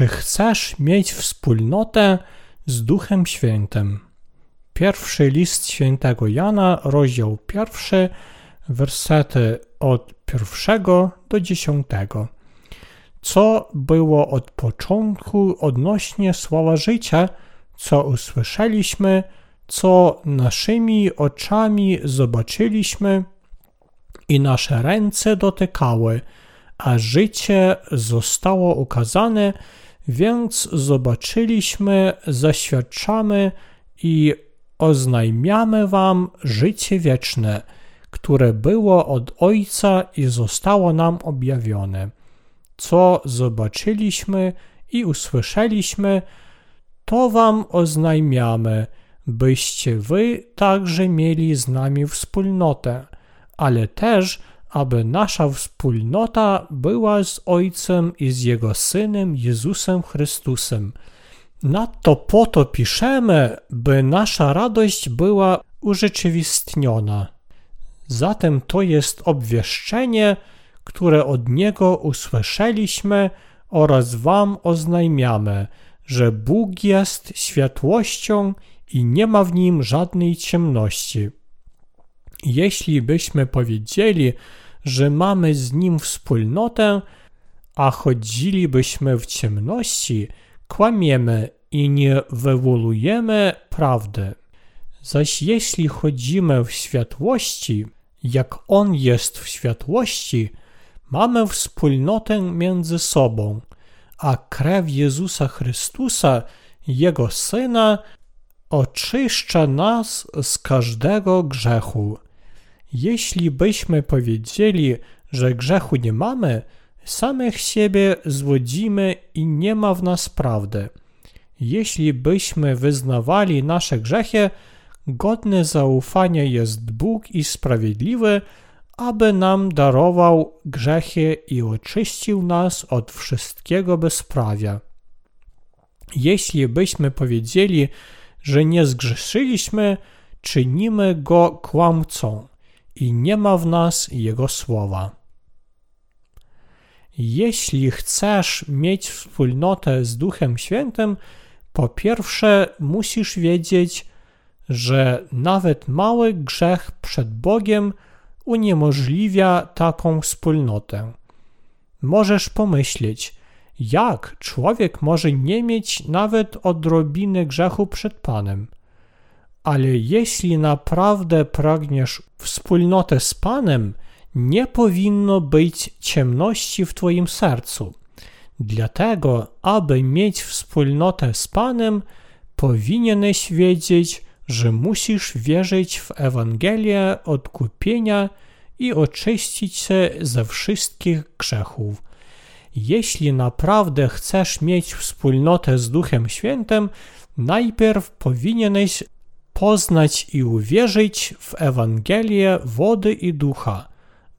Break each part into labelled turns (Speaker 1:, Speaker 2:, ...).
Speaker 1: Czy chcesz mieć wspólnotę z Duchem Świętym? Pierwszy list świętego Jana, rozdział pierwszy, wersety od pierwszego do dziesiątego. Co było od początku odnośnie słowa życia, co usłyszeliśmy, co naszymi oczami zobaczyliśmy i nasze ręce dotykały, a życie zostało ukazane, więc zobaczyliśmy, zaświadczamy i oznajmiamy wam życie wieczne, które było od Ojca i zostało nam objawione. Co zobaczyliśmy i usłyszeliśmy, to wam oznajmiamy, byście wy także mieli z nami wspólnotę, ale też, aby nasza wspólnota była z Ojcem i z Jego Synem Jezusem Chrystusem. Nadto po to piszemy, by nasza radość była urzeczywistniona. Zatem to jest obwieszczenie, które od Niego usłyszeliśmy oraz Wam oznajmiamy, że Bóg jest światłością i nie ma w nim żadnej ciemności. Jeśli byśmy powiedzieli, że mamy z Nim wspólnotę, a chodzilibyśmy w ciemności, kłamiemy i nie wywołujemy prawdy. Zaś jeśli chodzimy w światłości, jak On jest w światłości, mamy wspólnotę między sobą, a krew Jezusa Chrystusa, Jego Syna, oczyszcza nas z każdego grzechu. Jeśli byśmy powiedzieli, że grzechu nie mamy, samych siebie złodzimy i nie ma w nas prawdy. Jeśli byśmy wyznawali nasze grzechy, godny zaufania jest Bóg i sprawiedliwy, aby nam darował grzechy i oczyścił nas od wszystkiego bezprawia. Jeśli byśmy powiedzieli, że nie zgrzeszyliśmy, czynimy go kłamcą i nie ma w nas jego słowa. Jeśli chcesz mieć wspólnotę z Duchem Świętym, po pierwsze musisz wiedzieć, że nawet mały grzech przed Bogiem uniemożliwia taką wspólnotę. Możesz pomyśleć, jak człowiek może nie mieć nawet odrobiny grzechu przed Panem? Ale jeśli naprawdę pragniesz wspólnotę z Panem, nie powinno być ciemności w Twoim sercu. Dlatego, aby mieć wspólnotę z Panem, powinieneś wiedzieć, że musisz wierzyć w Ewangelię odkupienia i oczyścić się ze wszystkich grzechów. Jeśli naprawdę chcesz mieć wspólnotę z Duchem Świętym, najpierw powinieneś poznać i uwierzyć w Ewangelię wody i ducha,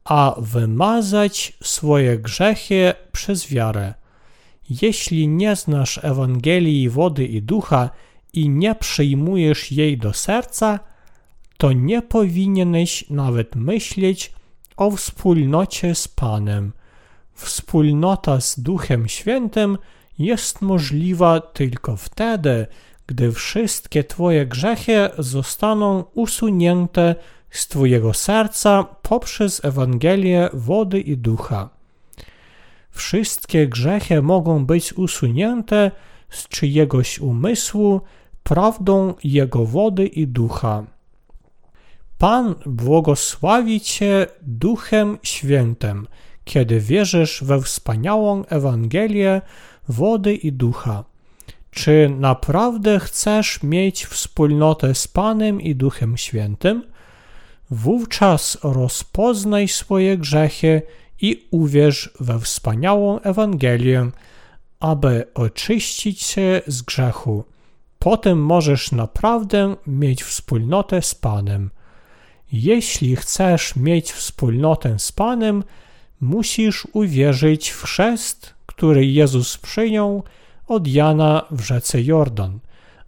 Speaker 1: a wymazać swoje grzechy przez wiarę. Jeśli nie znasz Ewangelii wody i ducha i nie przyjmujesz jej do serca, to nie powinieneś nawet myśleć o wspólnocie z Panem. Wspólnota z Duchem Świętym jest możliwa tylko wtedy, gdy wszystkie Twoje grzechy zostaną usunięte z Twojego serca poprzez Ewangelię wody i ducha. Wszystkie grzechy mogą być usunięte z czyjegoś umysłu prawdą Jego wody i ducha. Pan błogosławi Cię Duchem Świętym, kiedy wierzysz we wspaniałą Ewangelię wody i ducha. Czy naprawdę chcesz mieć wspólnotę z Panem i Duchem Świętym? Wówczas rozpoznaj swoje grzechy i uwierz we wspaniałą Ewangelię, aby oczyścić się z grzechu. Potem możesz naprawdę mieć wspólnotę z Panem. Jeśli chcesz mieć wspólnotę z Panem, musisz uwierzyć w chrzest, który Jezus przyjął od Jana w rzece Jordan,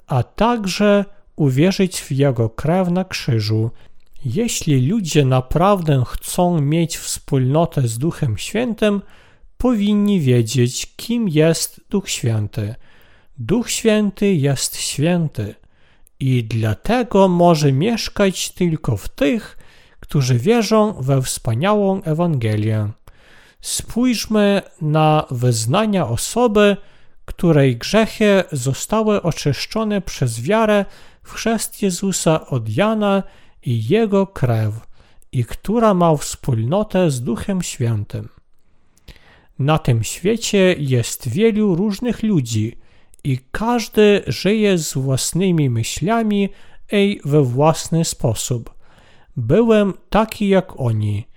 Speaker 1: a także uwierzyć w Jego krew na krzyżu. Jeśli ludzie naprawdę chcą mieć wspólnotę z Duchem Świętym, powinni wiedzieć, kim jest Duch Święty. Duch Święty jest święty i dlatego może mieszkać tylko w tych, którzy wierzą we wspaniałą Ewangelię. Spójrzmy na wyznania osoby, której grzechy zostały oczyszczone przez wiarę w chrzest Jezusa od Jana i Jego krew, i która ma wspólnotę z Duchem Świętym. Na tym świecie jest wielu różnych ludzi i każdy żyje z własnymi myślami i we własny sposób. Byłem taki jak oni.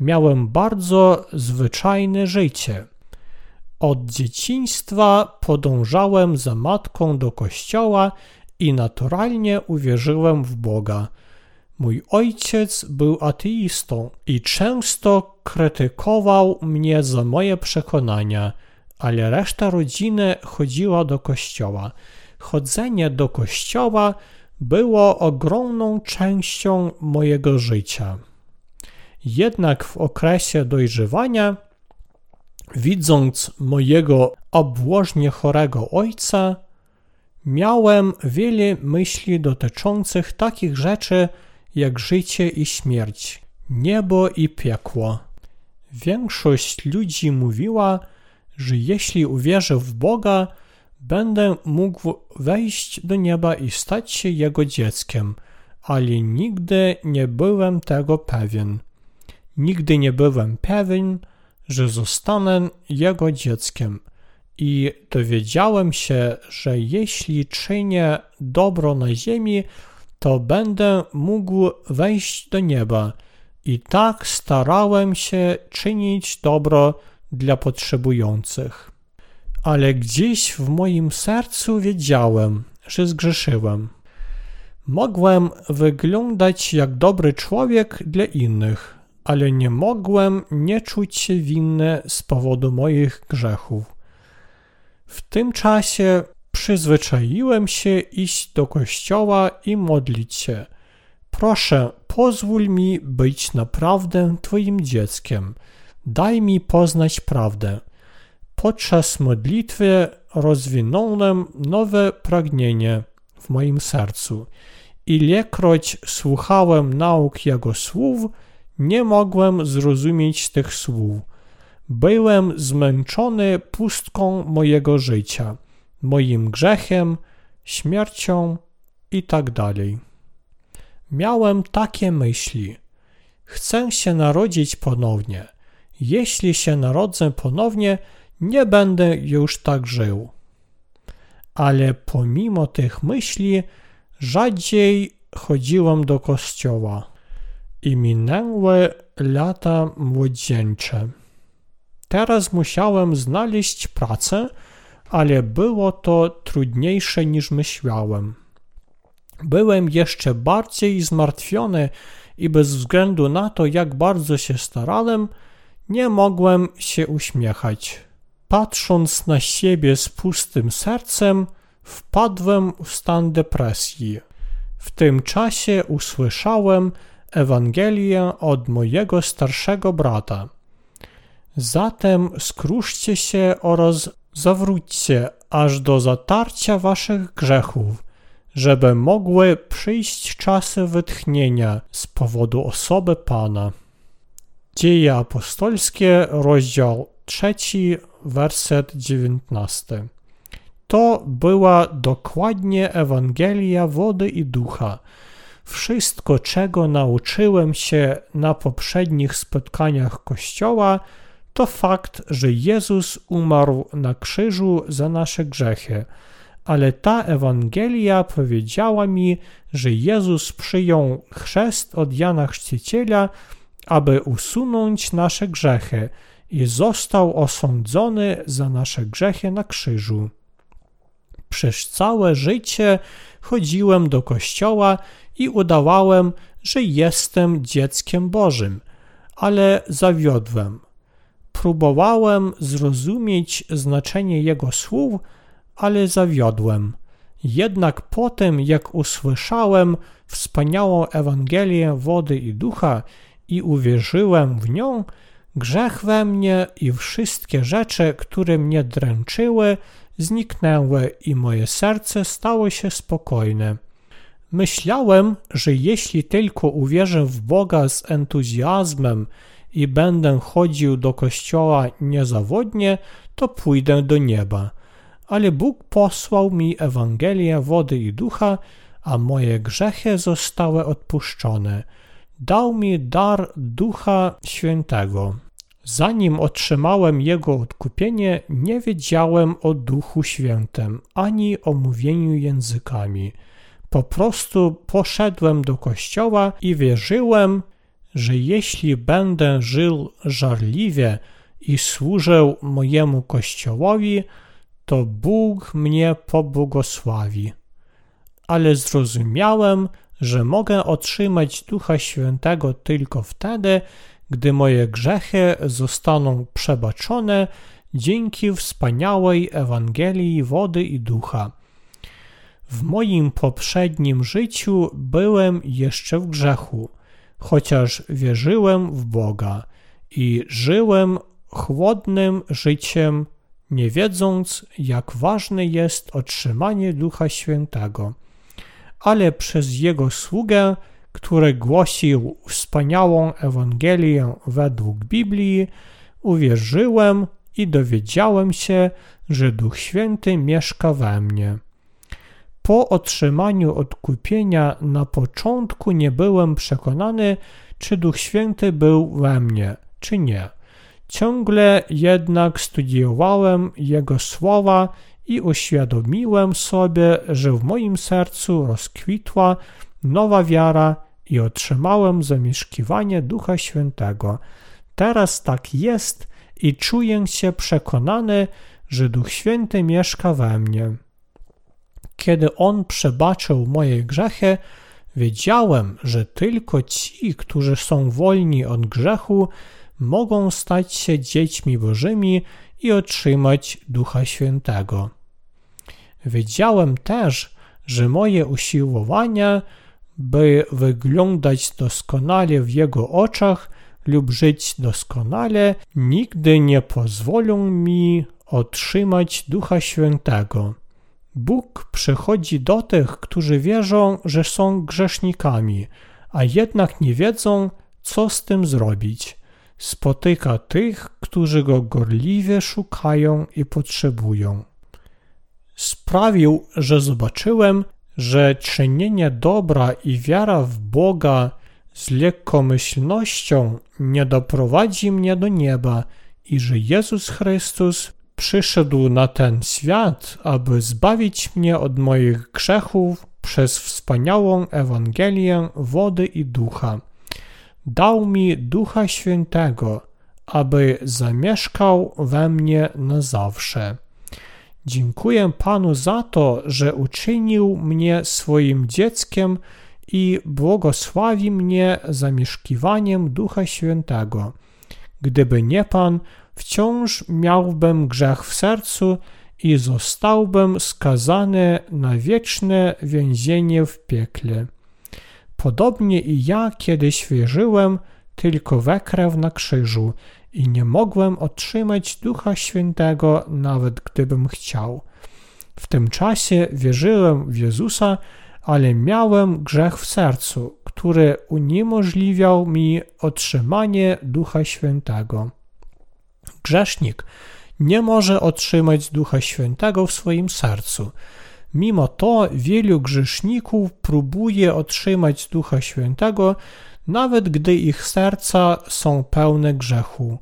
Speaker 1: Miałem bardzo zwyczajne życie. Od dzieciństwa podążałem za matką do kościoła i naturalnie uwierzyłem w Boga. Mój ojciec był ateistą i często krytykował mnie za moje przekonania, ale reszta rodziny chodziła do kościoła. Chodzenie do kościoła było ogromną częścią mojego życia. Jednak w okresie dojrzewania, widząc mojego obłożnie chorego ojca, miałem wiele myśli dotyczących takich rzeczy jak życie i śmierć, niebo i piekło. Większość ludzi mówiła, że jeśli uwierzę w Boga, będę mógł wejść do nieba i stać się Jego dzieckiem, ale nigdy nie byłem tego pewien. Nigdy nie byłem pewien, że zostanę Jego dzieckiem i dowiedziałem się, że jeśli czynię dobro na ziemi, to będę mógł wejść do nieba. I tak starałem się czynić dobro dla potrzebujących. Ale gdzieś w moim sercu wiedziałem, że zgrzeszyłem. Mogłem wyglądać jak dobry człowiek dla innych, ale nie mogłem nie czuć się winny z powodu moich grzechów. W tym czasie przyzwyczaiłem się iść do kościoła i modlić się. Proszę, pozwól mi być naprawdę Twoim dzieckiem. Daj mi poznać prawdę. Podczas modlitwy rozwinąłem nowe pragnienie w moim sercu. Ilekroć słuchałem nauk Jego słów, nie mogłem zrozumieć tych słów. Byłem zmęczony pustką mojego życia, moim grzechem, śmiercią i tak dalej. Miałem takie myśli. Chcę się narodzić ponownie. Jeśli się narodzę ponownie, nie będę już tak żył. Ale pomimo tych myśli, rzadziej chodziłem do kościoła i minęły lata młodzieńcze. Teraz musiałem znaleźć pracę, ale było to trudniejsze niż myślałem. Byłem jeszcze bardziej zmartwiony i bez względu na to, jak bardzo się starałem, nie mogłem się uśmiechać. Patrząc na siebie z pustym sercem, wpadłem w stan depresji. W tym czasie usłyszałem Ewangelię od mojego starszego brata. Zatem skruszcie się oraz zawróćcie aż do zatarcia waszych grzechów, żeby mogły przyjść czasy wytchnienia z powodu osoby Pana. Dzieje apostolskie, rozdział 3, werset 19. To była dokładnie Ewangelia wody i ducha. Wszystko, czego nauczyłem się na poprzednich spotkaniach Kościoła, to fakt, że Jezus umarł na krzyżu za nasze grzechy. Ale ta Ewangelia powiedziała mi, że Jezus przyjął chrzest od Jana Chrzciciela, aby usunąć nasze grzechy i został osądzony za nasze grzechy na krzyżu. Przez całe życie chodziłem do kościoła i udawałem, że jestem dzieckiem Bożym, ale zawiodłem. Próbowałem zrozumieć znaczenie jego słów, ale zawiodłem. Jednak po tym, jak usłyszałem wspaniałą Ewangelię wody i ducha i uwierzyłem w nią, Grzech we mnie i wszystkie rzeczy, które mnie dręczyły, zniknęły i moje serce stało się spokojne. Myślałem, że jeśli tylko uwierzę w Boga z entuzjazmem i będę chodził do kościoła niezawodnie, to pójdę do nieba. Ale Bóg posłał mi Ewangelię wody i ducha, a moje grzechy zostały odpuszczone. Dał mi dar Ducha Świętego. Zanim otrzymałem Jego odkupienie, nie wiedziałem o Duchu Świętym ani o mówieniu językami. Po prostu poszedłem do kościoła i wierzyłem, że jeśli będę żył żarliwie i służył mojemu kościołowi, to Bóg mnie pobłogosławi. Ale zrozumiałem, że mogę otrzymać Ducha Świętego tylko wtedy, gdy moje grzechy zostaną przebaczone dzięki wspaniałej Ewangelii wody i ducha. W moim poprzednim życiu byłem jeszcze w grzechu, chociaż wierzyłem w Boga i żyłem chłodnym życiem, nie wiedząc, jak ważne jest otrzymanie Ducha Świętego. Ale przez Jego sługę który głosił wspaniałą Ewangelię według Biblii, uwierzyłem i dowiedziałem się, że Duch Święty mieszka we mnie. Po otrzymaniu odkupienia na początku nie byłem przekonany, czy Duch Święty był we mnie, czy nie. Ciągle jednak studiowałem Jego słowa i uświadomiłem sobie, że w moim sercu rozkwitła nowa wiara i otrzymałem zamieszkiwanie Ducha Świętego. Teraz tak jest i czuję się przekonany, że Duch Święty mieszka we mnie. Kiedy On przebaczył moje grzechy, wiedziałem, że tylko ci, którzy są wolni od grzechu, mogą stać się dziećmi Bożymi i otrzymać Ducha Świętego. Wiedziałem też, że moje usiłowania by wyglądać doskonale w Jego oczach lub żyć doskonale, nigdy nie pozwolą mi otrzymać Ducha Świętego. Bóg przychodzi do tych, którzy wierzą, że są grzesznikami, a jednak nie wiedzą, co z tym zrobić. Spotyka tych, którzy go gorliwie szukają i potrzebują. Sprawił, że zobaczyłem, że czynienie dobra i wiara w Boga z lekkomyślnością nie doprowadzi mnie do nieba i że Jezus Chrystus przyszedł na ten świat, aby zbawić mnie od moich grzechów przez wspaniałą Ewangelię wody i ducha. Dał mi Ducha Świętego, aby zamieszkał we mnie na zawsze. Dziękuję Panu za to, że uczynił mnie swoim dzieckiem i błogosławi mnie zamieszkiwaniem Ducha Świętego. Gdyby nie Pan, wciąż miałbym grzech w sercu i zostałbym skazany na wieczne więzienie w piekle. Podobnie i ja kiedyś wierzyłem tylko we krew na krzyżu i nie mogłem otrzymać Ducha Świętego, nawet gdybym chciał. W tym czasie wierzyłem w Jezusa, ale miałem grzech w sercu, który uniemożliwiał mi otrzymanie Ducha Świętego. Grzesznik nie może otrzymać Ducha Świętego w swoim sercu. Mimo to wielu grzeszników próbuje otrzymać Ducha Świętego, nawet gdy ich serca są pełne grzechu.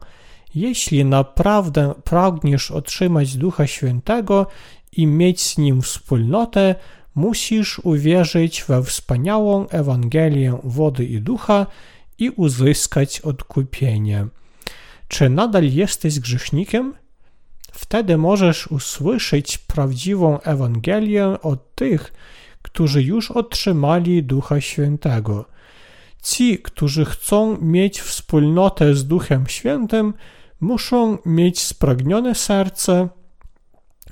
Speaker 1: Jeśli naprawdę pragniesz otrzymać Ducha Świętego i mieć z Nim wspólnotę, musisz uwierzyć we wspaniałą Ewangelię wody i ducha i uzyskać odkupienie. Czy nadal jesteś grzesznikiem? Wtedy możesz usłyszeć prawdziwą Ewangelię od tych, którzy już otrzymali Ducha Świętego. Ci, którzy chcą mieć wspólnotę z Duchem Świętym, muszą mieć spragnione serce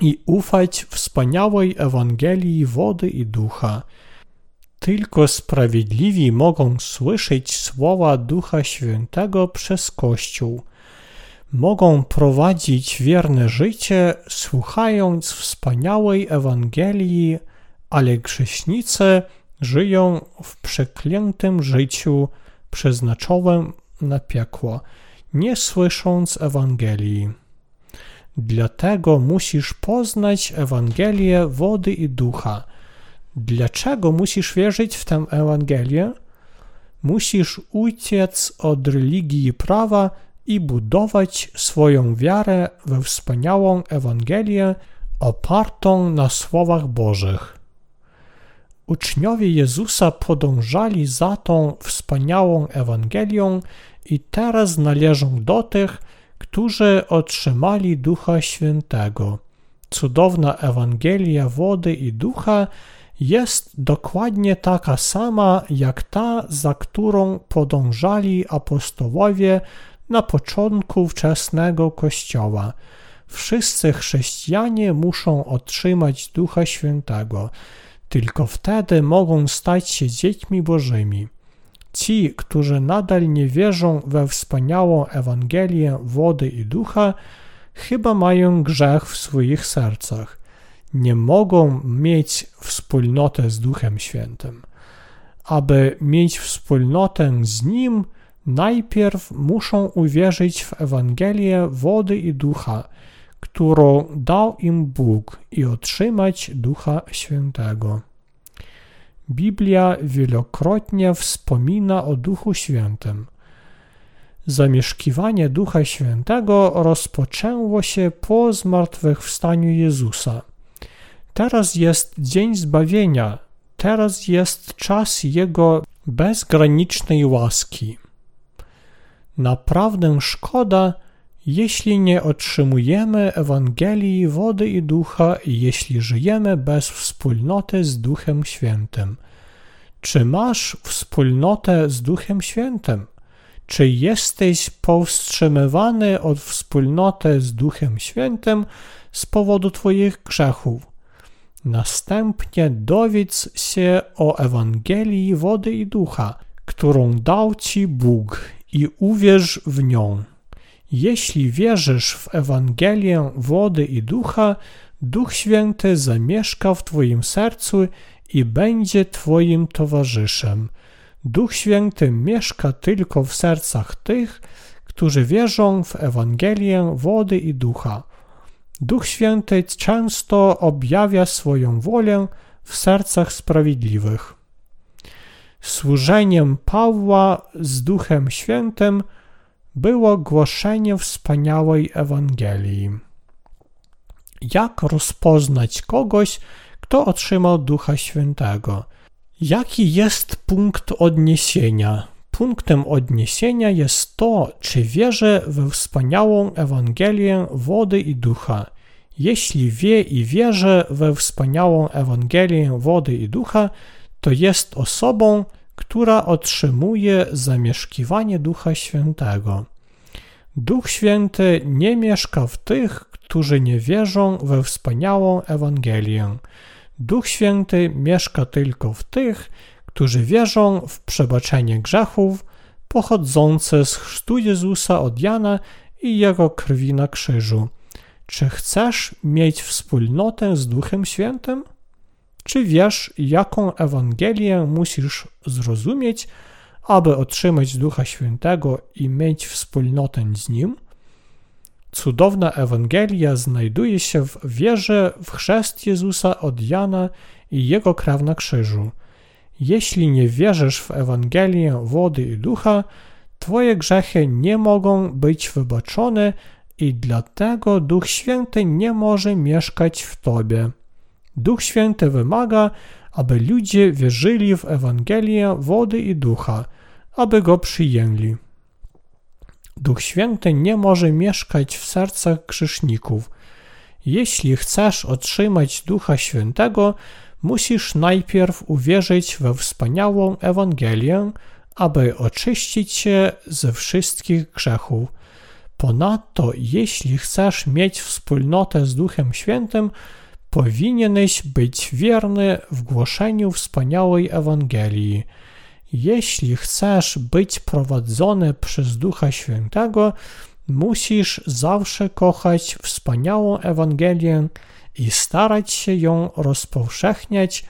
Speaker 1: i ufać wspaniałej Ewangelii wody i ducha. Tylko sprawiedliwi mogą słyszeć słowa Ducha Świętego przez Kościół. Mogą prowadzić wierne życie, słuchając wspaniałej Ewangelii, ale grzesznicy żyją w przeklętym życiu przeznaczonym na piekło, nie słysząc Ewangelii. Dlatego musisz poznać Ewangelię wody i ducha. Dlaczego musisz wierzyć w tę Ewangelię? Musisz uciec od religii prawa i budować swoją wiarę we wspaniałą Ewangelię opartą na słowach Bożych. Uczniowie Jezusa podążali za tą wspaniałą Ewangelią i teraz należą do tych, którzy otrzymali Ducha Świętego. Cudowna Ewangelia wody i ducha jest dokładnie taka sama jak ta, za którą podążali apostołowie na początku wczesnego Kościoła. Wszyscy chrześcijanie muszą otrzymać Ducha Świętego. Tylko wtedy mogą stać się dziećmi Bożymi. Ci, którzy nadal nie wierzą we wspaniałą Ewangelię wody i ducha, chyba mają grzech w swoich sercach. Nie mogą mieć wspólnotę z Duchem Świętym. Aby mieć wspólnotę z Nim, najpierw muszą uwierzyć w Ewangelię wody i ducha, którą dał im Bóg i otrzymać Ducha Świętego. Biblia wielokrotnie wspomina o Duchu Świętym. Zamieszkiwanie Ducha Świętego rozpoczęło się po zmartwychwstaniu Jezusa. Teraz jest dzień zbawienia, teraz jest czas Jego bezgranicznej łaski. Naprawdę szkoda, jeśli nie otrzymujemy Ewangelii wody i ducha jeśli żyjemy bez wspólnoty z Duchem Świętym. Czy masz wspólnotę z Duchem Świętym? Czy jesteś powstrzymywany od wspólnoty z Duchem Świętym z powodu Twoich grzechów? Następnie dowiedz się o Ewangelii wody i ducha, którą dał Ci Bóg i uwierz w nią. Jeśli wierzysz w Ewangelię wody i ducha, Duch Święty zamieszka w Twoim sercu i będzie Twoim towarzyszem. Duch Święty mieszka tylko w sercach tych, którzy wierzą w Ewangelię wody i ducha. Duch Święty często objawia swoją wolę w sercach sprawiedliwych. Służeniem Pawła z Duchem Świętym było głoszenie wspaniałej Ewangelii. Jak rozpoznać kogoś, kto otrzymał Ducha Świętego? Jaki jest punkt odniesienia? Punktem odniesienia jest to, czy wierzę we wspaniałą Ewangelię wody i ducha. Jeśli wie i wierzy we wspaniałą Ewangelię wody i ducha, to jest osobą, która otrzymuje zamieszkiwanie Ducha Świętego. Duch Święty nie mieszka w tych, którzy nie wierzą we wspaniałą Ewangelię. Duch Święty mieszka tylko w tych, którzy wierzą w przebaczenie grzechów pochodzące z chrztu Jezusa od Jana i Jego krwi na krzyżu. Czy chcesz mieć wspólnotę z Duchem Świętym? Czy wiesz, jaką Ewangelię musisz zrozumieć, aby otrzymać Ducha Świętego i mieć wspólnotę z Nim? Cudowna Ewangelia znajduje się w wierze w chrzest Jezusa od Jana i Jego krew na krzyżu. Jeśli nie wierzysz w Ewangelię wody i ducha, Twoje grzechy nie mogą być wybaczone i dlatego Duch Święty nie może mieszkać w Tobie. Duch Święty wymaga, aby ludzie wierzyli w Ewangelię wody i ducha, aby go przyjęli. Duch Święty nie może mieszkać w sercach grzeszników. Jeśli chcesz otrzymać Ducha Świętego, musisz najpierw uwierzyć we wspaniałą Ewangelię, aby oczyścić się ze wszystkich grzechów. Ponadto, jeśli chcesz mieć wspólnotę z Duchem Świętym, powinieneś być wierny w głoszeniu wspaniałej Ewangelii. Jeśli chcesz być prowadzony przez Ducha Świętego, musisz zawsze kochać wspaniałą Ewangelię i starać się ją rozpowszechniać,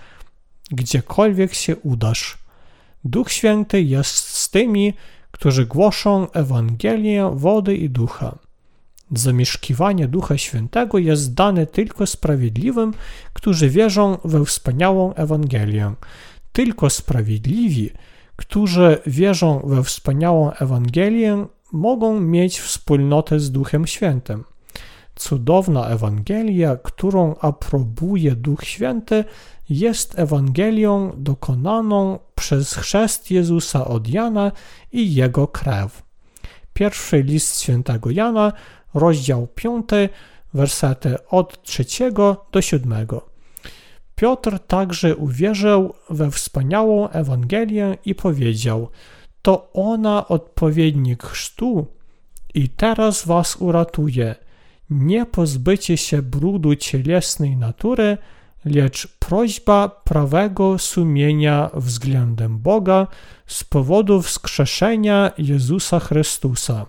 Speaker 1: gdziekolwiek się udasz. Duch Święty jest z tymi, którzy głoszą Ewangelię wody i ducha. Zamieszkiwanie Ducha Świętego jest dane tylko sprawiedliwym, którzy wierzą we wspaniałą Ewangelię. Tylko sprawiedliwi, którzy wierzą we wspaniałą Ewangelię, mogą mieć wspólnotę z Duchem Świętym. Cudowna Ewangelia, którą aprobuje Duch Święty, jest Ewangelią dokonaną przez chrzest Jezusa od Jana i jego krew. Pierwszy list świętego Jana, rozdział 5, wersety od 3 do 7. Piotr także uwierzył we wspaniałą Ewangelię i powiedział: To ona odpowiednik chrztu i teraz was uratuje. Nie pozbycie się brudu cielesnej natury, lecz prośba prawego sumienia względem Boga z powodu wskrzeszenia Jezusa Chrystusa.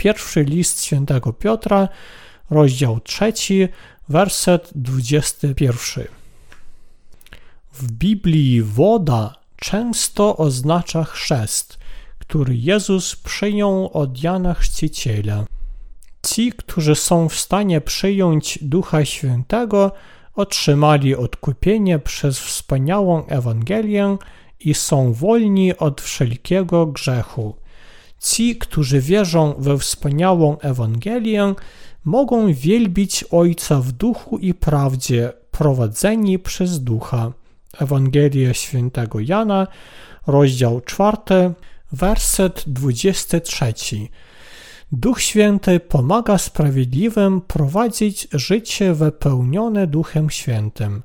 Speaker 1: Pierwszy list świętego Piotra, rozdział trzeci, werset 21. W Biblii woda często oznacza chrzest, który Jezus przyjął od Jana Chrzciciela. Ci, którzy są w stanie przyjąć Ducha Świętego, otrzymali odkupienie przez wspaniałą Ewangelię i są wolni od wszelkiego grzechu. Ci, którzy wierzą we wspaniałą Ewangelię, mogą wielbić Ojca w duchu i prawdzie, prowadzeni przez ducha. Ewangelia świętego Jana, rozdział 4, werset 23. Duch Święty pomaga sprawiedliwym prowadzić życie wypełnione Duchem Świętym.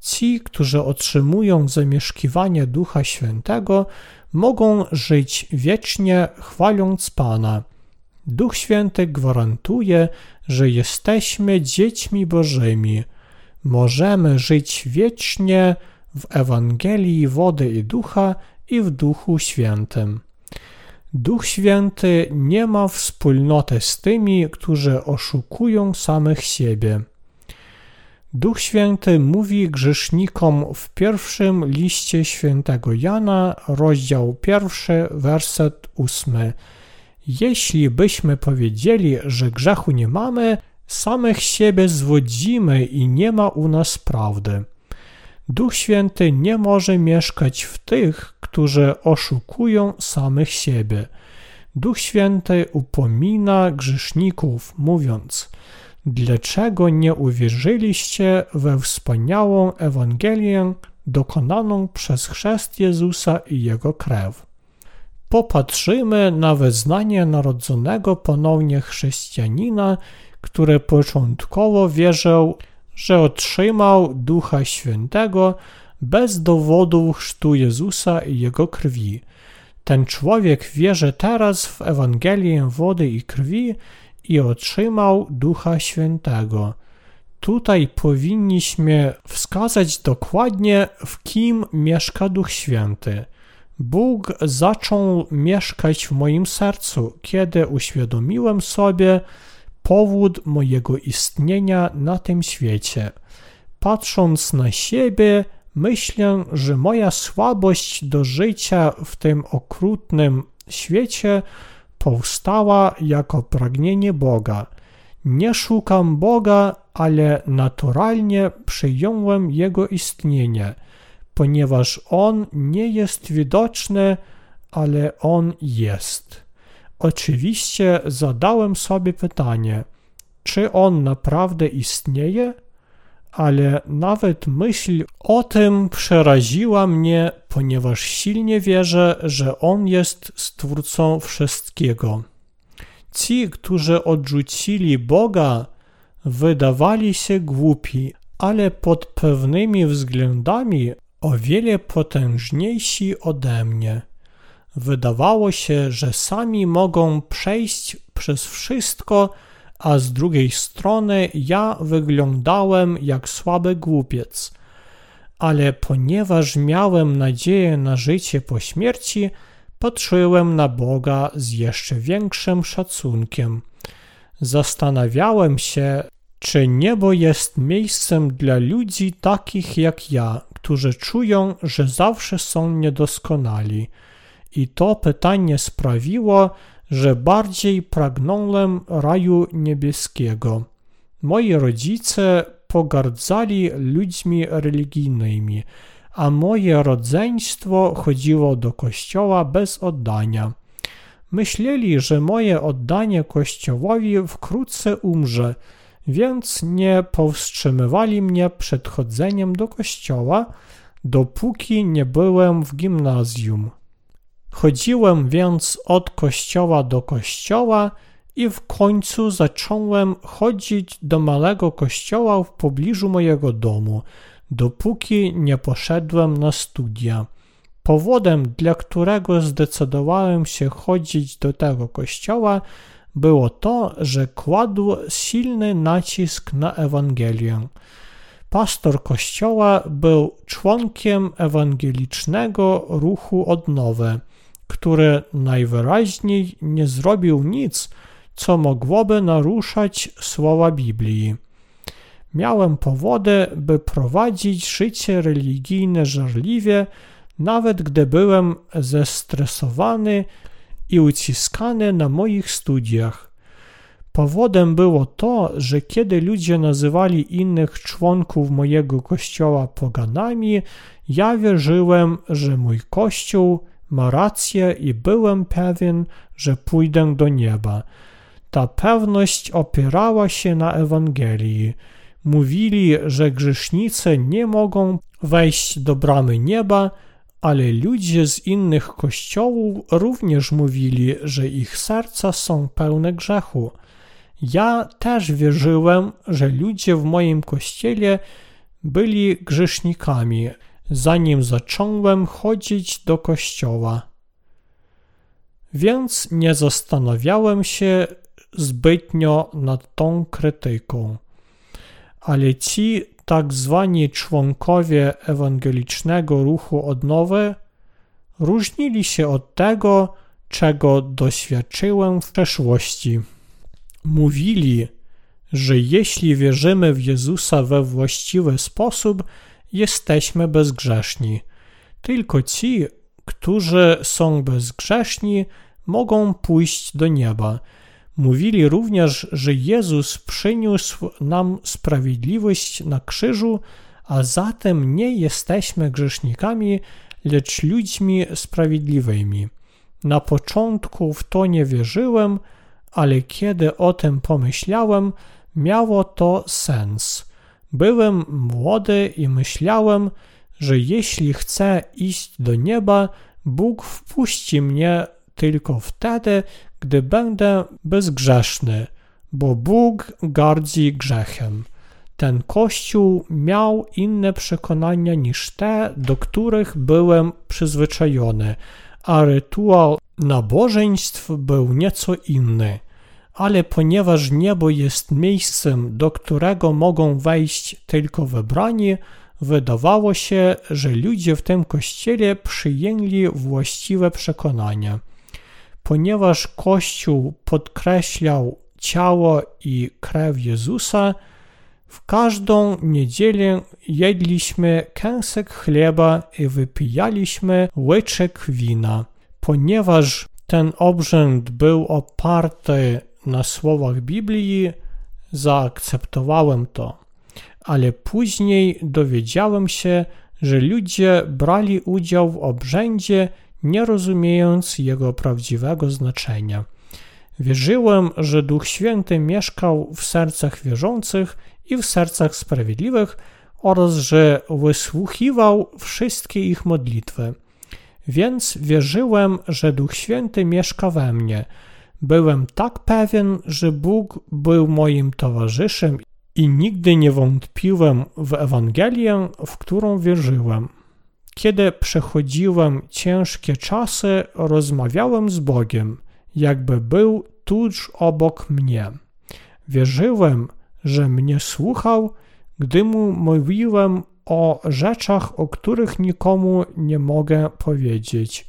Speaker 1: Ci, którzy otrzymują zamieszkiwanie Ducha Świętego, mogą żyć wiecznie, chwaląc Pana. Duch Święty gwarantuje, że jesteśmy dziećmi Bożymi. Możemy żyć wiecznie w Ewangelii wody i ducha i w Duchu Świętym. Duch Święty nie ma wspólnoty z tymi, którzy oszukują samych siebie. Duch Święty mówi grzesznikom w pierwszym liście świętego Jana, rozdział pierwszy, werset ósmy. Jeśli byśmy powiedzieli, że grzechu nie mamy, samych siebie zwodzimy i nie ma u nas prawdy. Duch Święty nie może mieszkać w tych, którzy oszukują samych siebie. Duch Święty upomina grzeszników, mówiąc: Dlaczego nie uwierzyliście we wspaniałą Ewangelię dokonaną przez chrzest Jezusa i Jego krew? Popatrzymy na wyznanie narodzonego ponownie chrześcijanina, który początkowo wierzył, że otrzymał Ducha Świętego bez dowodu chrztu Jezusa i Jego krwi. Ten człowiek wierzy teraz w Ewangelię wody i krwi i otrzymał Ducha Świętego. Tutaj powinniśmy wskazać dokładnie, w kim mieszka Duch Święty. Bóg zaczął mieszkać w moim sercu, kiedy uświadomiłem sobie powód mojego istnienia na tym świecie. Patrząc na siebie, myślę, że moja słabość do życia w tym okrutnym świecie powstała jako pragnienie Boga. Nie szukam Boga, ale naturalnie przyjąłem Jego istnienie, ponieważ On nie jest widoczny, ale On jest. Oczywiście zadałem sobie pytanie, czy On naprawdę istnieje? Ale nawet myśl o tym przeraziła mnie, ponieważ silnie wierzę, że On jest Stwórcą wszystkiego. Ci, którzy odrzucili Boga, wydawali się głupi, ale pod pewnymi względami o wiele potężniejsi ode mnie. Wydawało się, że sami mogą przejść przez wszystko, a z drugiej strony ja wyglądałem jak słaby głupiec. Ale ponieważ miałem nadzieję na życie po śmierci, patrzyłem na Boga z jeszcze większym szacunkiem. Zastanawiałem się, czy niebo jest miejscem dla ludzi takich jak ja, którzy czują, że zawsze są niedoskonali. I to pytanie sprawiło, że bardziej pragnąłem raju niebieskiego. Moi rodzice pogardzali ludźmi religijnymi, a moje rodzeństwo chodziło do kościoła bez oddania. Myśleli, że moje oddanie kościołowi wkrótce umrze, więc nie powstrzymywali mnie przed chodzeniem do kościoła, dopóki nie byłem w gimnazjum. Chodziłem więc od kościoła do kościoła i w końcu zacząłem chodzić do małego kościoła w pobliżu mojego domu, dopóki nie poszedłem na studia. Powodem, dla którego zdecydowałem się chodzić do tego kościoła, było to, że kładł silny nacisk na Ewangelię. Pastor kościoła był członkiem ewangelicznego ruchu odnowy, który najwyraźniej nie zrobił nic, co mogłoby naruszać słowa Biblii. Miałem powody, by prowadzić życie religijne żarliwie, nawet gdy byłem zestresowany i uciskany na moich studiach. Powodem było to, że kiedy ludzie nazywali innych członków mojego kościoła poganami, ja wierzyłem, że mój kościół ma rację i byłem pewien, że pójdę do nieba. Ta pewność opierała się na Ewangelii. Mówili, że grzesznicy nie mogą wejść do bramy nieba, ale ludzie z innych kościołów również mówili, że ich serca są pełne grzechu. Ja też wierzyłem, że ludzie w moim kościele byli grzesznikami, zanim zacząłem chodzić do kościoła. Więc nie zastanawiałem się zbytnio nad tą krytyką. Ale ci tak zwani członkowie ewangelicznego ruchu odnowy różnili się od tego, czego doświadczyłem w przeszłości. Mówili, że jeśli wierzymy w Jezusa we właściwy sposób, jesteśmy bezgrzeszni. Tylko ci, którzy są bezgrzeszni, mogą pójść do nieba. Mówili również, że Jezus przyniósł nam sprawiedliwość na krzyżu, a zatem nie jesteśmy grzesznikami, lecz ludźmi sprawiedliwymi. Na początku w to nie wierzyłem, ale kiedy o tym pomyślałem, miało to sens. Byłem młody i myślałem, że jeśli chcę iść do nieba, Bóg wpuści mnie tylko wtedy, gdy będę bezgrzeszny, bo Bóg gardzi grzechem. Ten kościół miał inne przekonania niż te, do których byłem przyzwyczajony, a rytuał nabożeństw był nieco inny. Ale ponieważ niebo jest miejscem, do którego mogą wejść tylko wybrani, wydawało się, że ludzie w tym kościele przyjęli właściwe przekonania ponieważ Kościół podkreślał ciało i krew Jezusa, w każdą niedzielę jedliśmy kęsek chleba i wypijaliśmy łyczek wina. Ponieważ ten obrzęd był oparty na słowach Biblii, zaakceptowałem to. Ale później dowiedziałem się, że ludzie brali udział w obrzędzie nie rozumiejąc jego prawdziwego znaczenia. Wierzyłem, że Duch Święty mieszkał w sercach wierzących i w sercach sprawiedliwych oraz że wysłuchiwał wszystkie ich modlitwy. Więc wierzyłem, że Duch Święty mieszka we mnie. Byłem tak pewien, że Bóg był moim towarzyszem i nigdy nie wątpiłem w Ewangelię, w którą wierzyłem. Kiedy przechodziłem ciężkie czasy, rozmawiałem z Bogiem, jakby był tuż obok mnie. Wierzyłem, że mnie słuchał, gdy mu mówiłem o rzeczach, o których nikomu nie mogę powiedzieć.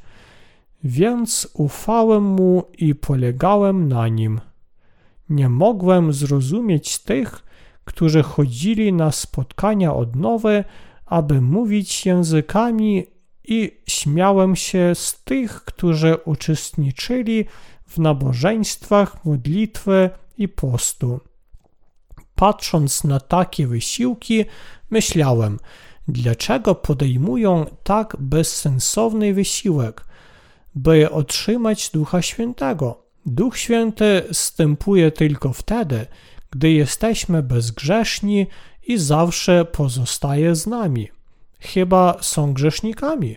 Speaker 1: Więc ufałem mu i polegałem na nim. Nie mogłem zrozumieć tych, którzy chodzili na spotkania odnowy, aby mówić językami i śmiałem się z tych, którzy uczestniczyli w nabożeństwach, modlitwy i postu. Patrząc na takie wysiłki, myślałem, dlaczego podejmują tak bezsensowny wysiłek, by otrzymać Ducha Świętego. Duch Święty stępuje tylko wtedy, gdy jesteśmy bezgrzeszni i zawsze pozostaje z nami. Chyba są grzesznikami.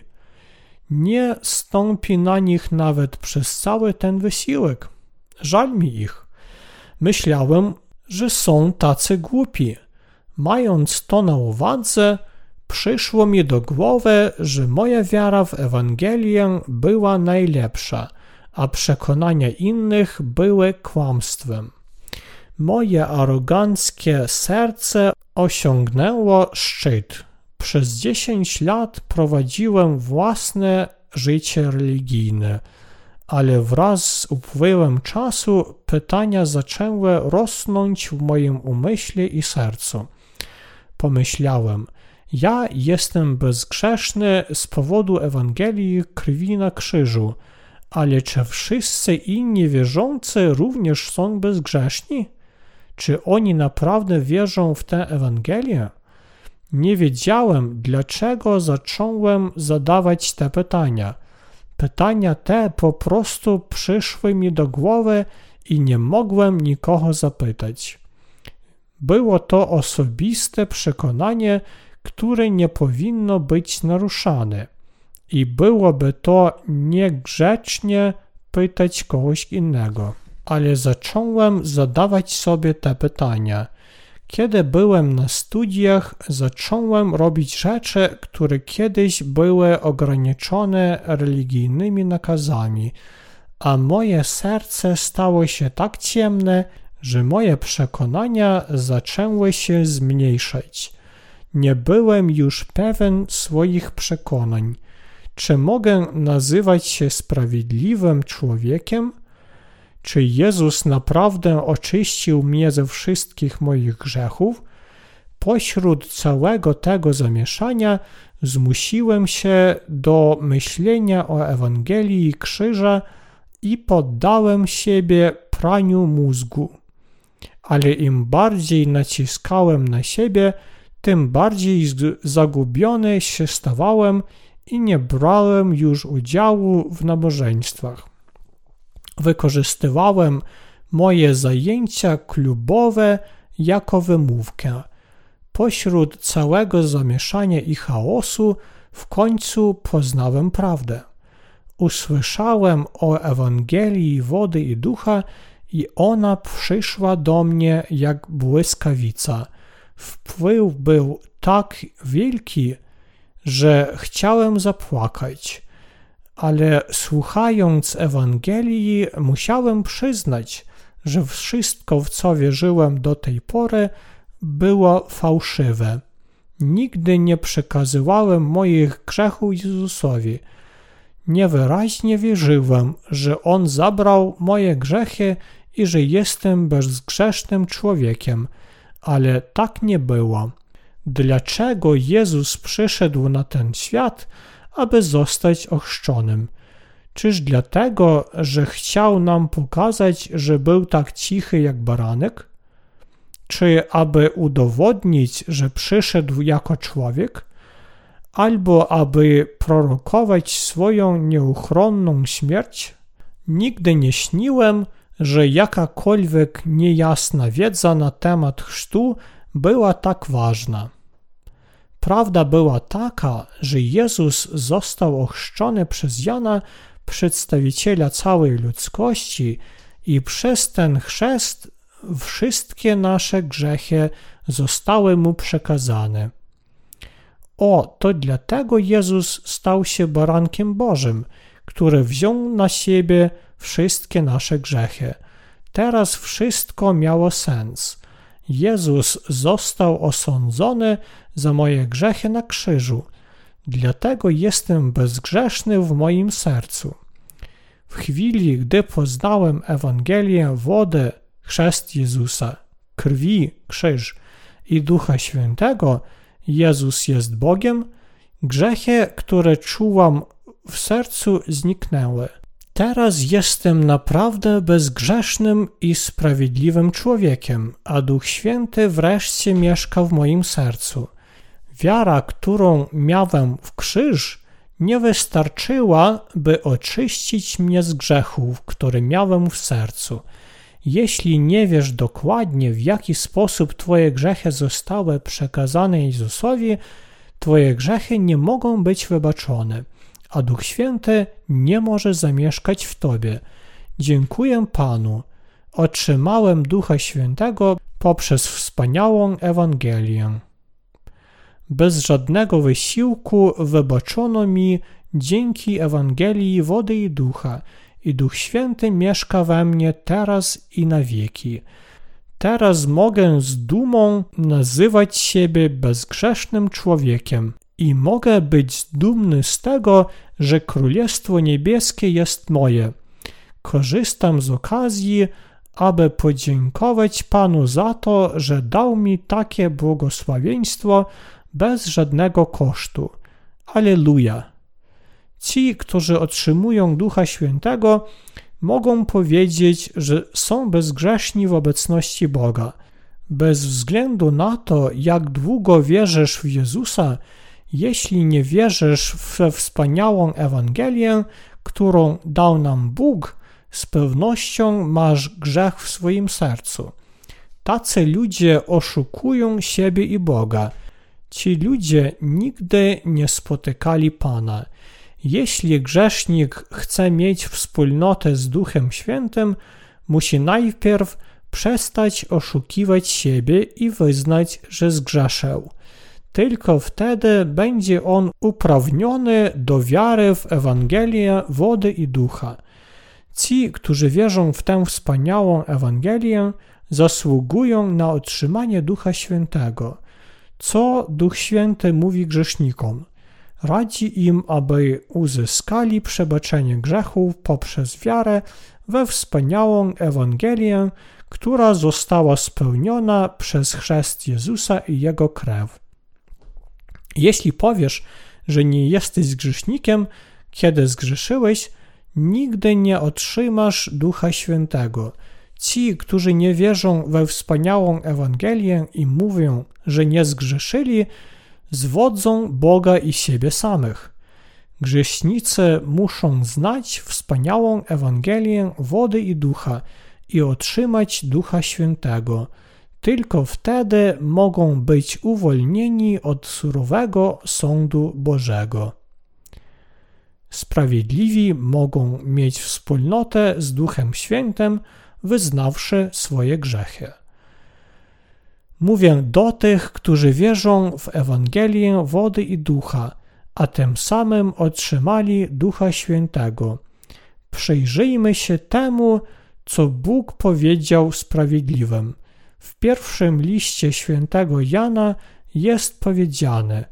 Speaker 1: Nie stąpi na nich nawet przez cały ten wysiłek. Żal mi ich. Myślałem, że są tacy głupi. Mając to na uwadze, przyszło mi do głowy, że moja wiara w Ewangelię była najlepsza, a przekonania innych były kłamstwem. Moje aroganckie serce osiągnęło szczyt. Przez dziesięć lat prowadziłem własne życie religijne, ale wraz z upływem czasu pytania zaczęły rosnąć w moim umyśle i sercu. Pomyślałem, ja jestem bezgrzeszny z powodu Ewangelii krwi na krzyżu, ale czy wszyscy inni wierzący również są bezgrzeszni? Czy oni naprawdę wierzą w tę Ewangelię? Nie wiedziałem, dlaczego zacząłem zadawać te pytania. Pytania te po prostu przyszły mi do głowy i nie mogłem nikogo zapytać. Było to osobiste przekonanie, które nie powinno być naruszane i byłoby to niegrzecznie pytać kogoś innego. Ale zacząłem zadawać sobie te pytania. Kiedy byłem na studiach, zacząłem robić rzeczy, które kiedyś były ograniczone religijnymi nakazami, a moje serce stało się tak ciemne, że moje przekonania zaczęły się zmniejszać. Nie byłem już pewien swoich przekonań. Czy mogę nazywać się sprawiedliwym człowiekiem? Czy Jezus naprawdę oczyścił mnie ze wszystkich moich grzechów? Pośród całego tego zamieszania zmusiłem się do myślenia o Ewangelii i krzyża i poddałem siebie praniu mózgu. Ale im bardziej naciskałem na siebie, tym bardziej zagubiony się stawałem i nie brałem już udziału w nabożeństwach. Wykorzystywałem moje zajęcia klubowe jako wymówkę. Pośród całego zamieszania i chaosu w końcu poznałem prawdę. Usłyszałem o Ewangelii wody i ducha i ona przyszła do mnie jak błyskawica. Wpływ był tak wielki, że chciałem zapłakać ale słuchając Ewangelii, musiałem przyznać, że wszystko, w co wierzyłem do tej pory, było fałszywe. Nigdy nie przekazywałem moich grzechów Jezusowi. Niewyraźnie wierzyłem, że On zabrał moje grzechy i że jestem bezgrzesznym człowiekiem, ale tak nie było. Dlaczego Jezus przyszedł na ten świat, aby zostać ochrzczonym. Czyż dlatego, że chciał nam pokazać, że był tak cichy jak baranek? Czy aby udowodnić, że przyszedł jako człowiek? Albo aby prorokować swoją nieuchronną śmierć? Nigdy nie śniłem, że jakakolwiek niejasna wiedza na temat chrztu była tak ważna. Prawda była taka, że Jezus został ochrzczony przez Jana, przedstawiciela całej ludzkości, i przez ten chrzest wszystkie nasze grzechy zostały mu przekazane. O, to dlatego Jezus stał się barankiem Bożym, który wziął na siebie wszystkie nasze grzechy. Teraz wszystko miało sens. Jezus został osądzony za moje grzechy na krzyżu, dlatego jestem bezgrzeszny w moim sercu. W chwili, gdy poznałem Ewangelię wody, chrzest Jezusa, krwi, krzyż i Ducha Świętego, Jezus jest Bogiem, grzechy, które czułam w sercu, zniknęły. Teraz jestem naprawdę bezgrzesznym i sprawiedliwym człowiekiem, a Duch Święty wreszcie mieszka w moim sercu. Wiara, którą miałem w krzyż, nie wystarczyła, by oczyścić mnie z grzechów, które miałem w sercu. Jeśli nie wiesz dokładnie, w jaki sposób Twoje grzechy zostały przekazane Jezusowi, Twoje grzechy nie mogą być wybaczone a Duch Święty nie może zamieszkać w Tobie. Dziękuję Panu. Otrzymałem Ducha Świętego poprzez wspaniałą Ewangelię. Bez żadnego wysiłku wybaczono mi dzięki Ewangelii wody i ducha, i Duch Święty mieszka we mnie teraz i na wieki. Teraz mogę z dumą nazywać siebie bezgrzesznym człowiekiem i mogę być dumny z tego, że Królestwo Niebieskie jest moje. Korzystam z okazji, aby podziękować Panu za to, że dał mi takie błogosławieństwo bez żadnego kosztu. Aleluja! Ci, którzy otrzymują Ducha Świętego, mogą powiedzieć, że są bezgrzeszni w obecności Boga. Bez względu na to, jak długo wierzysz w Jezusa, jeśli nie wierzysz we wspaniałą Ewangelię, którą dał nam Bóg, z pewnością masz grzech w swoim sercu. Tacy ludzie oszukują siebie i Boga. Ci ludzie nigdy nie spotykali Pana. Jeśli grzesznik chce mieć wspólnotę z Duchem Świętym, musi najpierw przestać oszukiwać siebie i wyznać, że zgrzeszył. Tylko wtedy będzie on uprawniony do wiary w Ewangelię wody i ducha. Ci, którzy wierzą w tę wspaniałą Ewangelię, zasługują na otrzymanie Ducha Świętego. Co Duch Święty mówi grzesznikom? Radzi im, aby uzyskali przebaczenie grzechów poprzez wiarę we wspaniałą Ewangelię, która została spełniona przez chrzest Jezusa i Jego krew. Jeśli powiesz, że nie jesteś grzesznikiem, kiedy zgrzeszyłeś, nigdy nie otrzymasz Ducha Świętego. Ci, którzy nie wierzą we wspaniałą Ewangelię i mówią, że nie zgrzeszyli, zwodzą Boga i siebie samych. Grzesznicy muszą znać wspaniałą Ewangelię wody i ducha i otrzymać Ducha Świętego. Tylko wtedy mogą być uwolnieni od surowego sądu Bożego. Sprawiedliwi mogą mieć wspólnotę z Duchem Świętym, wyznawszy swoje grzechy. Mówię do tych, którzy wierzą w Ewangelię wody i ducha, a tym samym otrzymali Ducha Świętego. Przyjrzyjmy się temu, co Bóg powiedział sprawiedliwym. W pierwszym liście świętego Jana jest powiedziane: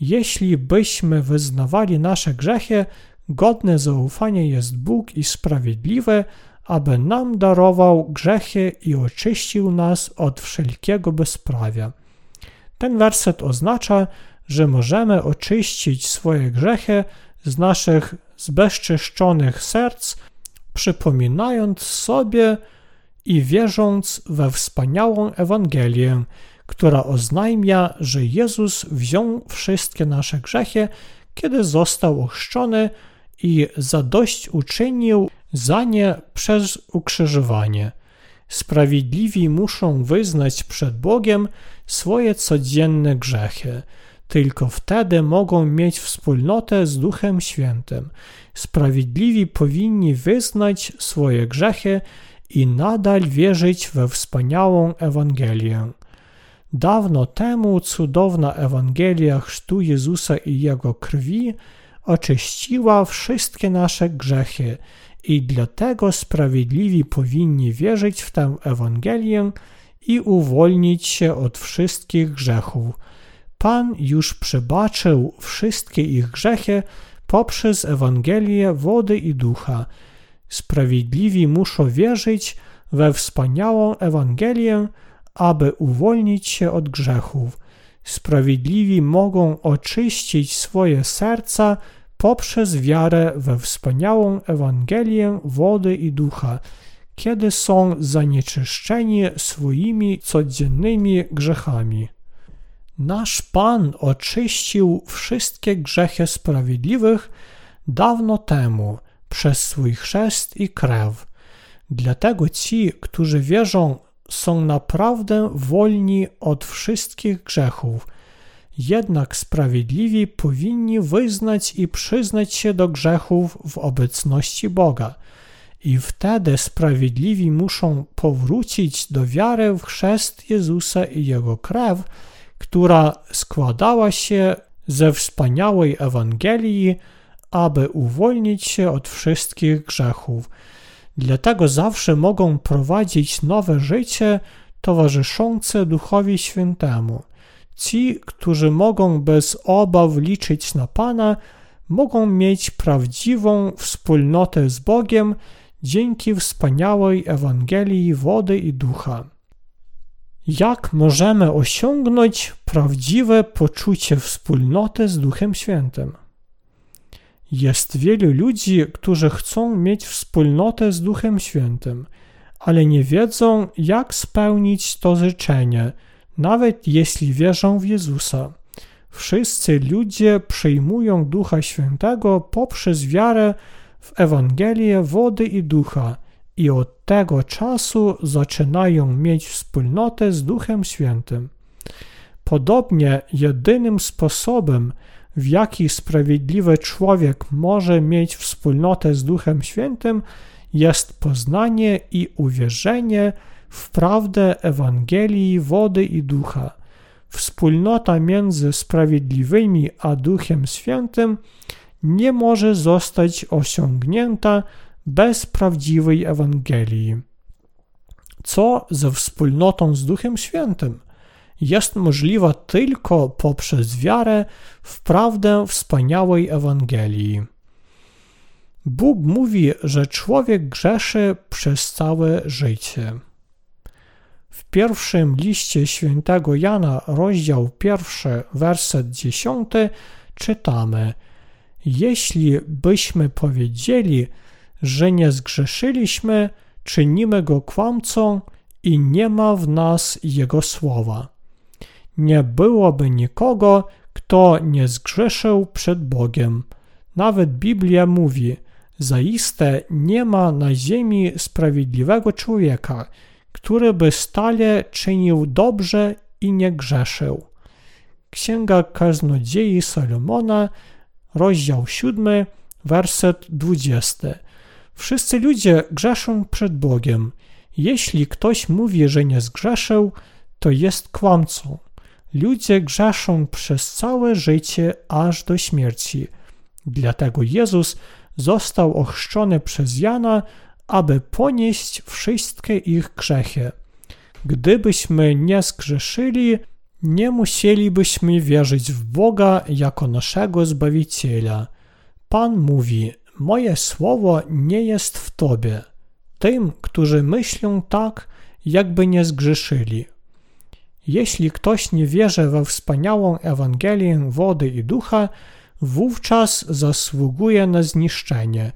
Speaker 1: Jeśli byśmy wyznawali nasze grzechy, godne zaufania jest Bóg i sprawiedliwy, aby nam darował grzechy i oczyścił nas od wszelkiego bezprawia. Ten werset oznacza, że możemy oczyścić swoje grzechy z naszych zbezczyszczonych serc, przypominając sobie, i wierząc we wspaniałą Ewangelię, która oznajmia, że Jezus wziął wszystkie nasze grzechy, kiedy został ochrzczony i zadość uczynił za nie przez ukrzyżowanie. Sprawiedliwi muszą wyznać przed Bogiem swoje codzienne grzechy. Tylko wtedy mogą mieć wspólnotę z Duchem Świętym. Sprawiedliwi powinni wyznać swoje grzechy i nadal wierzyć we wspaniałą Ewangelię. Dawno temu cudowna Ewangelia chrztu Jezusa i Jego krwi oczyściła wszystkie nasze grzechy i dlatego sprawiedliwi powinni wierzyć w tę Ewangelię i uwolnić się od wszystkich grzechów. Pan już przebaczył wszystkie ich grzechy poprzez Ewangelię wody i ducha. Sprawiedliwi muszą wierzyć we wspaniałą Ewangelię, aby uwolnić się od grzechów. Sprawiedliwi mogą oczyścić swoje serca poprzez wiarę we wspaniałą Ewangelię wody i ducha, kiedy są zanieczyszczeni swoimi codziennymi grzechami. Nasz Pan oczyścił wszystkie grzechy sprawiedliwych dawno temu przez swój chrzest i krew. Dlatego ci, którzy wierzą, są naprawdę wolni od wszystkich grzechów. Jednak sprawiedliwi powinni wyznać i przyznać się do grzechów w obecności Boga. I wtedy sprawiedliwi muszą powrócić do wiary w chrzest Jezusa i Jego krew, która składała się ze wspaniałej Ewangelii, aby uwolnić się od wszystkich grzechów. Dlatego zawsze mogą prowadzić nowe życie towarzyszące Duchowi Świętemu. Ci, którzy mogą bez obaw liczyć na Pana, mogą mieć prawdziwą wspólnotę z Bogiem dzięki wspaniałej Ewangelii wody i ducha. Jak możemy osiągnąć prawdziwe poczucie wspólnoty z Duchem Świętym? Jest wielu ludzi, którzy chcą mieć wspólnotę z Duchem Świętym, ale nie wiedzą, jak spełnić to życzenie, nawet jeśli wierzą w Jezusa. Wszyscy ludzie przyjmują Ducha Świętego poprzez wiarę w Ewangelię wody i ducha i od tego czasu zaczynają mieć wspólnotę z Duchem Świętym. Podobnie jedynym sposobem, w jaki sprawiedliwy człowiek może mieć wspólnotę z Duchem Świętym, jest poznanie i uwierzenie w prawdę Ewangelii wody i ducha. Wspólnota między sprawiedliwymi a Duchem Świętym nie może zostać osiągnięta bez prawdziwej Ewangelii. Co ze wspólnotą z Duchem Świętym? Jest możliwa tylko poprzez wiarę w prawdę wspaniałej Ewangelii. Bóg mówi, że człowiek grzeszy przez całe życie. W pierwszym liście świętego Jana, rozdział pierwszy, werset dziesiąty, czytamy: Jeśli byśmy powiedzieli, że nie zgrzeszyliśmy, czynimy go kłamcą i nie ma w nas jego słowa. Nie byłoby nikogo, kto nie zgrzeszył przed Bogiem. Nawet Biblia mówi: Zaiste nie ma na ziemi sprawiedliwego człowieka, który by stale czynił dobrze i nie grzeszył. Księga Kaznodziei Salomona, rozdział 7, werset 20. Wszyscy ludzie grzeszą przed Bogiem. Jeśli ktoś mówi, że nie zgrzeszył, to jest kłamcą. Ludzie grzeszą przez całe życie aż do śmierci. Dlatego Jezus został ochrzczony przez Jana, aby ponieść wszystkie ich grzechy. Gdybyśmy nie zgrzeszyli, nie musielibyśmy wierzyć w Boga jako naszego Zbawiciela. Pan mówi: Moje słowo nie jest w Tobie. Tym, którzy myślą tak, jakby nie zgrzeszyli. Jeśli ktoś nie wierzy we wspaniałą Ewangelię wody i ducha, wówczas zasługuje na zniszczenie.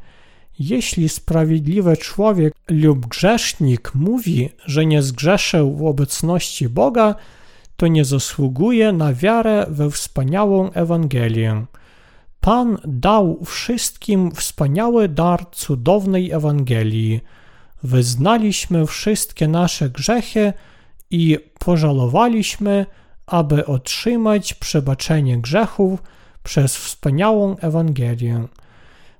Speaker 1: Jeśli sprawiedliwy człowiek lub grzesznik mówi, że nie zgrzeszył w obecności Boga, to nie zasługuje na wiarę we wspaniałą Ewangelię. Pan dał wszystkim wspaniały dar cudownej Ewangelii. Wyznaliśmy wszystkie nasze grzechy i pożalowaliśmy, aby otrzymać przebaczenie grzechów przez wspaniałą Ewangelię.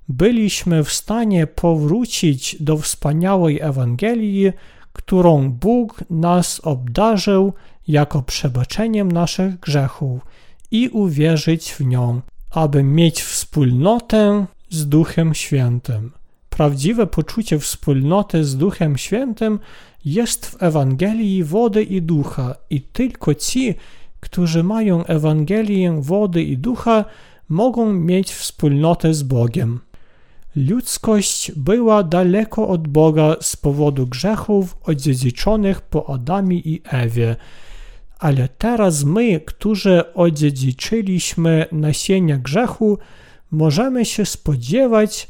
Speaker 1: Byliśmy w stanie powrócić do wspaniałej Ewangelii, którą Bóg nas obdarzył jako przebaczeniem naszych grzechów i uwierzyć w nią, aby mieć wspólnotę z Duchem Świętym. Prawdziwe poczucie wspólnoty z Duchem Świętym jest w Ewangelii wody i ducha, i tylko ci, którzy mają Ewangelię wody i ducha, mogą mieć wspólnotę z Bogiem. Ludzkość była daleko od Boga z powodu grzechów odziedziczonych po Adamie i Ewie. Ale teraz my, którzy odziedziczyliśmy nasienia grzechu, możemy się spodziewać,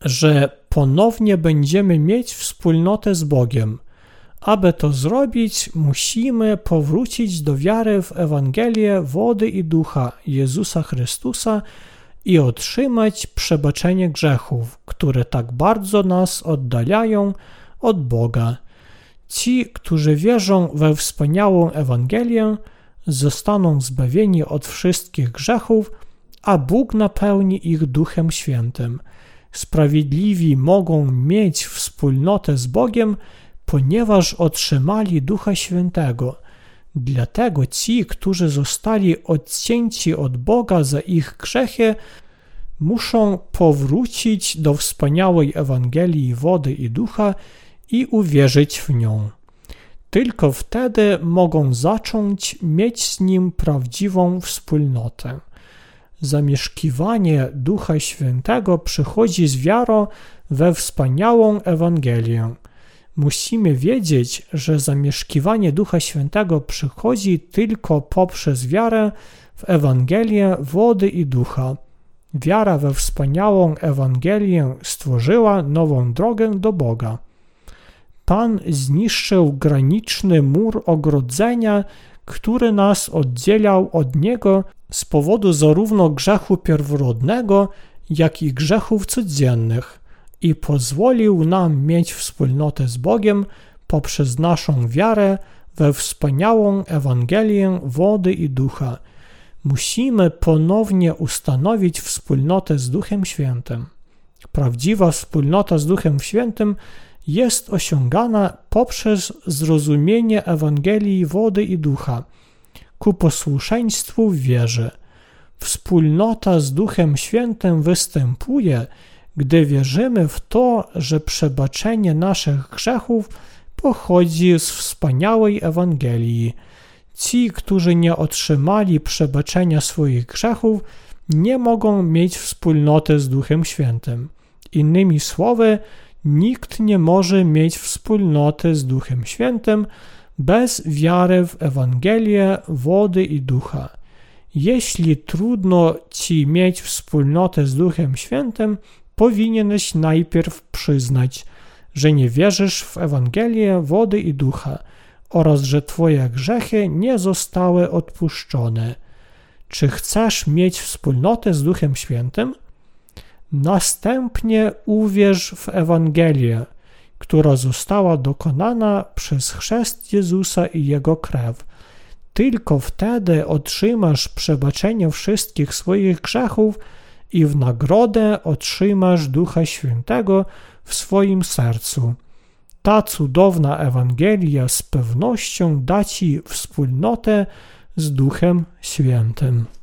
Speaker 1: że ponownie będziemy mieć wspólnotę z Bogiem. Aby to zrobić, musimy powrócić do wiary w Ewangelię wody i ducha Jezusa Chrystusa i otrzymać przebaczenie grzechów, które tak bardzo nas oddalają od Boga. Ci, którzy wierzą we wspaniałą Ewangelię, zostaną zbawieni od wszystkich grzechów, a Bóg napełni ich Duchem Świętym. Sprawiedliwi mogą mieć wspólnotę z Bogiem, ponieważ otrzymali Ducha Świętego. Dlatego ci, którzy zostali odcięci od Boga za ich grzechy, muszą powrócić do wspaniałej Ewangelii wody i ducha i uwierzyć w nią. Tylko wtedy mogą zacząć mieć z nim prawdziwą wspólnotę. Zamieszkiwanie Ducha Świętego przychodzi z wiarą we wspaniałą Ewangelię. Musimy wiedzieć, że zamieszkiwanie Ducha Świętego przychodzi tylko poprzez wiarę w Ewangelię wody i ducha. Wiara we wspaniałą Ewangelię stworzyła nową drogę do Boga. Pan zniszczył graniczny mur ogrodzenia, który nas oddzielał od Niego z powodu zarówno grzechu pierworodnego, jak i grzechów codziennych i pozwolił nam mieć wspólnotę z Bogiem poprzez naszą wiarę we wspaniałą Ewangelię wody i ducha. Musimy ponownie ustanowić wspólnotę z Duchem Świętym. Prawdziwa wspólnota z Duchem Świętym jest osiągana poprzez zrozumienie Ewangelii wody i ducha ku posłuszeństwu wierze. Wspólnota z Duchem Świętym występuje, gdy wierzymy w to, że przebaczenie naszych grzechów pochodzi z wspaniałej Ewangelii. Ci, którzy nie otrzymali przebaczenia swoich grzechów, nie mogą mieć wspólnoty z Duchem Świętym. Innymi słowy, nikt nie może mieć wspólnoty z Duchem Świętym bez wiary w Ewangelię wody i ducha. Jeśli trudno ci mieć wspólnotę z Duchem Świętym, powinieneś najpierw przyznać, że nie wierzysz w Ewangelię wody i ducha oraz że Twoje grzechy nie zostały odpuszczone. Czy chcesz mieć wspólnotę z Duchem Świętym? Następnie uwierz w Ewangelię, która została dokonana przez chrzest Jezusa i Jego krew. Tylko wtedy otrzymasz przebaczenie wszystkich swoich grzechów i w nagrodę otrzymasz Ducha Świętego w swoim sercu. Ta cudowna Ewangelia z pewnością da Ci wspólnotę z Duchem Świętym.